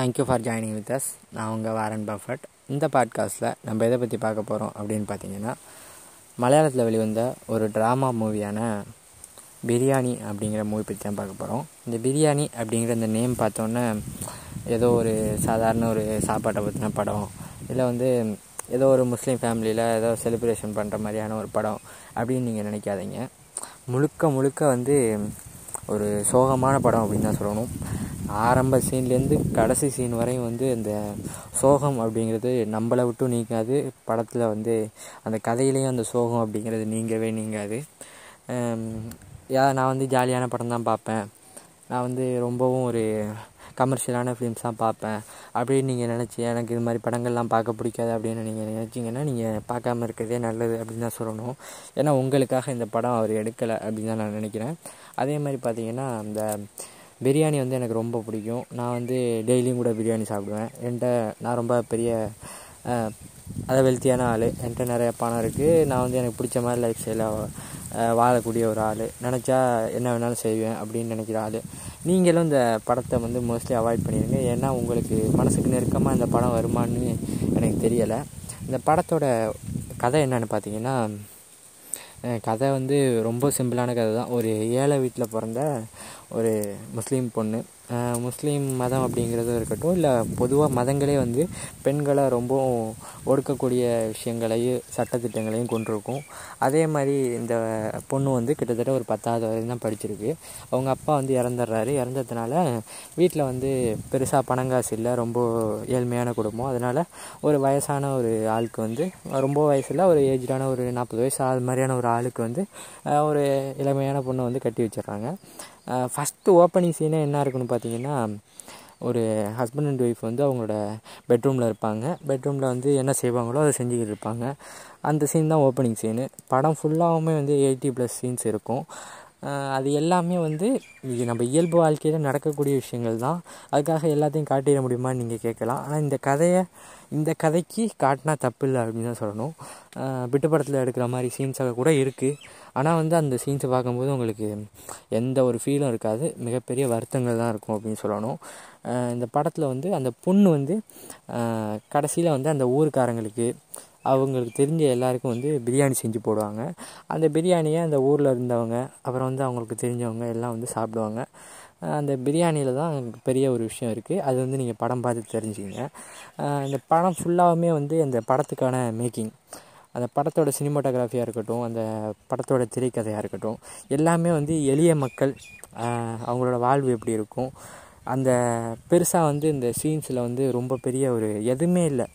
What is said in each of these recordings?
Thank you for joining with us நான் உங்கள் Warren Buffett. இந்த பாட்காஸ்ட்டில் நம்ம எதை பற்றி பார்க்க போகிறோம் அப்படின்னு பார்த்தீங்கன்னா மலையாளத்தில் வெளிவந்த ஒரு ட்ராமா மூவியான பிரியாணி அப்படிங்கிற மூவி பற்றி தான் பார்க்க போகிறோம் இந்த பிரியாணி அப்படிங்கிற இந்த நேம் பார்த்தோன்னே ஏதோ ஒரு சாதாரண ஒரு சாப்பாட்டை பற்றின படம். இல்லை வந்து ஏதோ ஒரு முஸ்லீம் ஃபேமிலியில் ஏதோ செலிப்ரேஷன் பண்ணுற மாதிரியான ஒரு படம் அப்படின்னு நீங்கள் நினைக்காதீங்க. முழுக்க முழுக்க வந்து ஒரு சோகமான படம் அப்படின்னு தான் சொல்லணும். ஆரம்ப சீன்லேருந்து கடைசி சீன் வரையும் வந்து அந்த சோகம் அப்படிங்கிறது நம்மளை விட்டும் நீங்காது. படத்தில் வந்து அந்த கதையிலையும் அந்த சோகம் அப்படிங்கிறது நீங்கவே நீங்காது. யா நான் வந்து ஜாலியான படம் தான் பார்ப்பேன். நான் வந்து ரொம்பவும் ஒரு கமர்ஷியலான ஃபிலிம்ஸ் தான் பார்ப்பேன். அப்படின்னு நீங்கள் நினச்சி எனக்கு இது மாதிரி படங்கள்லாம் பார்க்க பிடிக்காது அப்படின்னு நீங்கள் நினச்சிங்கன்னா நீங்கள் பார்க்காம இருக்கிறதே நல்லது அப்படின்னு தான் சொல்லணும். ஏன்னா உங்களுக்காக இந்த படம் அவர் எடுக்கலை அப்படின்னு தான் நான் நினைக்கிறேன். அதே மாதிரி பார்த்தீங்கன்னா அந்த பிரியாணி வந்து எனக்கு ரொம்ப பிடிக்கும். நான் வந்து டெய்லியும் கூட பிரியாணி சாப்பிடுவேன். என்கிட்ட நான் ரொம்ப பெரிய அதை வெல்த்தியான ஆள். என்கிட்ட நிறைய பணம் இருக்குது நான் வந்து எனக்கு பிடிச்ச மாதிரி லைஃப் ஸ்டைலாக வாழக்கூடிய ஒரு ஆள். நினச்சா என்ன வேணாலும் செய்வேன் அப்படின்னு நினைக்கிற ஆள். நீங்களும் இந்த படத்தை வந்து மோஸ்ட்லி அவாய்ட் பண்ணிடுங்க ஏன்னா உங்களுக்கு மனசுக்கு நெருக்கமாக இந்த படம் வருமானு எனக்கு தெரியலை. இந்த படத்தோட கதை என்னென்னு பார்த்தீங்கன்னா கதை வந்து ரொம்ப சிம்பிளான கதை தான் ஒரு ஏழை வீட்டில் பிறந்த ஒரு முஸ்லீம் பொண்ணு. முஸ்லீம் மதம் அப்படிங்கிறதும் இருக்கட்டும் இல்லை பொதுவாக மதங்களே வந்து பெண்களை ரொம்ப ஒடுக்கக்கூடிய விஷயங்களையும் சட்டத்திட்டங்களையும் கொண்டிருக்கும். அதே மாதிரி இந்த பொண்ணு வந்து கிட்டத்தட்ட ஒரு பத்தாவது வரையும் தான் படிச்சிருக்கு. அவங்க அப்பா வந்து இறந்துடுறாரு. இறந்ததுனால வீட்டில் வந்து பெருசாக பணங்காசு இல்லை ரொம்ப ஏழ்மையான குடும்பம். அதனால் ஒரு வயசான ஒரு ஆளுக்கு வந்து ரொம்ப வயசில் ஒரு ஏஜ்டான ஒரு நாற்பது வயசு அது மாதிரியான ஒரு ஆளுக்கு வந்து ஒரு இளமையான பொண்ணை வந்து கட்டி வச்சிடுறாங்க. ஃபஸ்ட்டு ஓப்பனிங் சீனே என்ன இருக்குன்னு பார்த்தீங்கன்னா ஒரு ஹஸ்பண்ட் அண்ட் ஒய்ஃப் வந்து அவங்களோட பெட்ரூமில் இருப்பாங்க. பெட்ரூமில் வந்து என்ன செய்வாங்களோ அதை செஞ்சுக்கிட்டு இருப்பாங்க. அந்த சீன் தான் ஓப்பனிங் சீனு படம் ஃபுல்லாகவுமே வந்து எயிட்டி ப்ளஸ் சீன்ஸ் இருக்கும். அது எல்லாமே வந்து நம்ம இயல்பு வாழ்க்கையில் நடக்கக்கூடிய விஷயங்கள் தான். அதுக்காக எல்லாத்தையும் காட்டிட முடியுமான்னு நீங்கள் கேட்கலாம். ஆனால் இந்த கதையை இந்த கதைக்கு காட்டினா தப்பு இல்லை அப்படின்னு தான் சொல்லணும். விட்டு படத்தில் எடுக்கிற மாதிரி சீன்ஸாக கூட இருக்குது ஆனால் வந்து அந்த சீன்ஸை பார்க்கும்போது உங்களுக்கு எந்த ஒரு ஃபீலும் இருக்காது. மிகப்பெரிய வருத்தங்கள் தான் இருக்கும் அப்படின்னு சொல்லணும். இந்த படத்தில் வந்து அந்த பொண்ணு வந்து கடைசியில் வந்து அந்த ஊருக்காரங்களுக்கு அவங்களுக்கு தெரிஞ்ச எல்லாருக்கும் வந்து பிரியாணி செஞ்சு போடுவாங்க. அந்த பிரியாணியை அந்த ஊரில் இருந்தவங்க அப்புறம் வந்து அவங்களுக்கு தெரிஞ்சவங்க எல்லாம் வந்து சாப்பிடுவாங்க. அந்த பிரியாணியில் தான் பெரிய ஒரு விஷயம் இருக்குது அது வந்து நீங்கள் படம் பார்த்து தெரிஞ்சுக்கிங்க. இந்த படம் ஃபுல்லாகவுமே வந்து அந்த படத்துக்கான மேக்கிங் அந்த படத்தோட சினிமாட்டோகிராஃபியாக இருக்கட்டும் அந்த படத்தோட திரைக்கதையாக இருக்கட்டும் எல்லாமே வந்து எளிய மக்கள் அவங்களோட வாழ்வு எப்படி இருக்கும்? அந்த பெருசாக வந்து இந்த சீன்ஸில் வந்து ரொம்ப பெரிய ஒரு எதுவுமே இல்லை.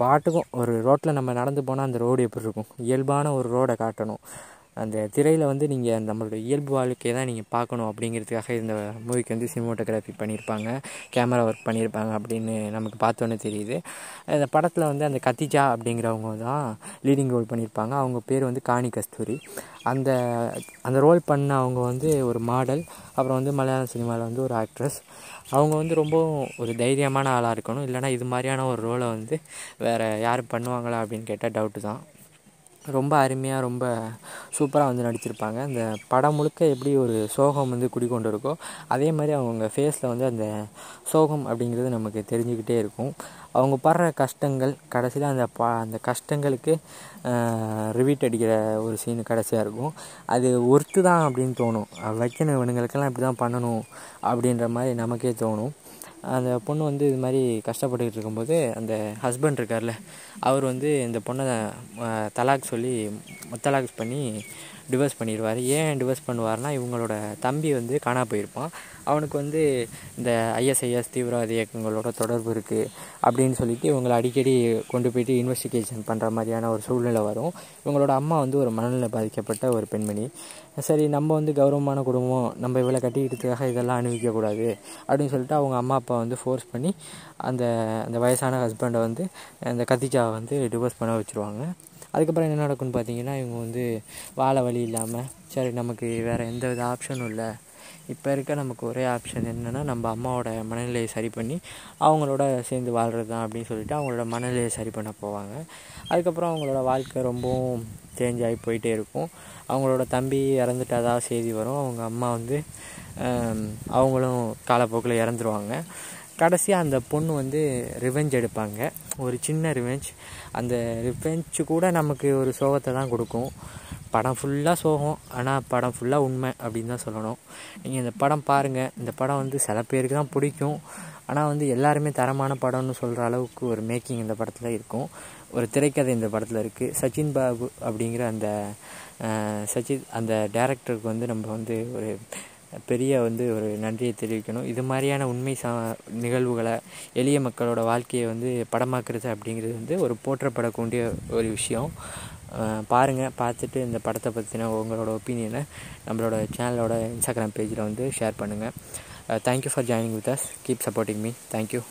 பாட்டுக்கும் ஒரு ரோட்டில் நம்ம நடந்து போனால் அந்த ரோடு எப்படி இருக்கும்? இயல்பான ஒரு ரோடை காட்டணும். அந்த திரையில் வந்து நீங்கள் நம்மளோட இயல்பு வாழ்க்கையை தான் நீங்கள் பார்க்கணும் அப்படிங்கிறதுக்காக இந்த மூவிக்கு வந்து சினிமோட்டோகிராஃபி பண்ணியிருப்பாங்க கேமரா ஒர்க் பண்ணியிருப்பாங்க அப்படின்னு நமக்கு பார்த்தோன்னே தெரியுது. அந்த படத்தில் வந்து அந்த கத்திஜா அப்படிங்கிறவங்க தான் லீடிங் ரோல் பண்ணியிருப்பாங்க. அவங்க பேர் வந்து காணி கஸ்தூரி. அந்த அந்த ரோல் பண்ண அவங்க வந்து ஒரு மாடல் அப்புறம் வந்து மலையாள சினிமாவில் வந்து ஒரு ஆக்ட்ரஸ் அவங்க வந்து ரொம்பவும் ஒரு தைரியமான ஆளாக இருக்கணும். இல்லைனா இது மாதிரியான ஒரு ரோலை வந்து வேறு யாரும் பண்ணுவாங்களா அப்படின்னு கேட்டால் டவுட்டு தான். ரொம்ப அருமையாக ரொம்ப சூப்பராக வந்து நடிச்சிருப்பாங்க. அந்த படம் முழுக்க எப்படி ஒரு சோகம் வந்து குடிக்கொண்டு இருக்கோ அதே மாதிரி அவங்க ஃபேஸில் வந்து அந்த சோகம் அப்படிங்கிறது நமக்கு தெரிஞ்சுக்கிட்டே இருக்கும். அவங்க படுற கஷ்டங்கள் கடைசியில் அந்த பா அந்த கஷ்டங்களுக்கு ரிவீட் அடிக்கிற ஒரு சீனு கடைசியாக இருக்கும். அது ஒர்த்து தான் அப்படின்னு தோணும். வைக்கணும் இவனுங்களுக்கெல்லாம் இப்படி தான் பண்ணணும் அப்படின்ற மாதிரி நமக்கே தோணும். அந்த பொண்ணு வந்து இது மாதிரி கஷ்டப்பட்டுக்கிட்டு இருக்கும்போது அந்த ஹஸ்பண்ட் இருக்கார்ல அவர் வந்து இந்த பொண்ணை தலாக் சொல்லி முத்தலாக்ஸ் பண்ணி டிவோர்ஸ் பண்ணிடுவார் ஏன் டிவோர்ஸ் பண்ணுவார்னா இவங்களோட தம்பி வந்து காணா போயிருப்பான். அவனுக்கு வந்து இந்த ஐஎஸ்ஐஎஸ் தீவிரவாத இயக்கங்களோட தொடர்பு இருக்குது அப்படின்னு சொல்லிட்டு இவங்களை அடிக்கடி கொண்டு போயிட்டு இன்வெஸ்டிகேஷன் பண்ணுற மாதிரியான ஒரு சூழ்நிலை வரும். இவங்களோட அம்மா வந்து ஒரு மனநிலை பாதிக்கப்பட்ட ஒரு பெண்மணி. சரி நம்ம வந்து கௌரவமான குடும்பம் நம்ம இவ்வளோ கட்டிக்கிட்டதுக்காக இதெல்லாம் அனுபவிக்கக்கூடாது அப்படின்னு சொல்லிட்டு அவங்க அம்மா அப்பா வந்து ஃபோர்ஸ் பண்ணி அந்த அந்த வயசான ஹஸ்பண்டை வந்து அந்த கத்திஜாவை வந்து டிவோர்ஸ் பண்ண வச்சுருவாங்க. அதுக்கப்புறம் என்ன நடக்கும்னு பார்த்தீங்கன்னா இவங்க வந்து வாழ வழி இல்லாமல் சரி நமக்கு வேறு எந்த வித ஆப்ஷனும் இல்லை. இப்போ இருக்க நமக்கு ஒரே ஆப்ஷன் என்னென்னா நம்ம அம்மாவோட மனநிலையை சரி பண்ணி அவங்களோட சேர்ந்து வாழ்கிறது தான் அப்படின்னு சொல்லிட்டு அவங்களோட மனநிலையை சரி பண்ண போவாங்க. அதுக்கப்புறம் அவங்களோட வாழ்க்கை ரொம்பவும் சேஞ்ச் ஆகி போயிட்டே இருக்கும். அவங்களோட தம்பி இறந்துட்டாதான் செய்தி வரும். அவங்க அம்மா வந்து அவங்களும் காலப்போக்கில் இறந்துருவாங்க. கடைசியாக அந்த பொண்ணு வந்து ரிவெஞ்ச் எடுப்பாங்க. ஒரு சின்ன ரிவெஞ்ச் அந்த ரிவெஞ்சு கூட நமக்கு ஒரு சோகத்தை தான் கொடுக்கும். படம் ஃபுல்லாக சோகம். ஆனால் படம் ஃபுல்லாக உண்மை அப்படின்னு தான் சொல்லணும். நீங்கள் இந்த படம் பாருங்கள் இந்த படம் வந்து சில பேருக்கு தான் பிடிக்கும். ஆனால் வந்து எல்லாருமே தரமான படம்னு சொல்கிற அளவுக்கு ஒரு மேக்கிங் இந்த படத்தில் இருக்கும். ஒரு திரைக்கதை இந்த படத்தில் இருக்குது சச்சின் பாபு அப்படிங்கிற அந்த சச்சின் அந்த டேரக்டருக்கு வந்து நம்ம வந்து ஒரு பெரிய வந்து ஒரு நன்றியை தெரிவிக்கணும். இது மாதிரியான உண்மை சா நிகழ்வுகளை எளிய மக்களோட வாழ்க்கையை வந்து படமாக்குறது அப்படிங்கிறது வந்து ஒரு போற்றப்படக்கூடிய ஒரு விஷயம். பாருங்கள் பார்த்துட்டு இந்த படத்தை பற்றின உங்களோட ஒப்பீனியனை நம்மளோட சேனலோட இன்ஸ்டாகிராம் பேஜில் வந்து ஷேர் பண்ணுங்கள் thank you for joining with us keep supporting me thank you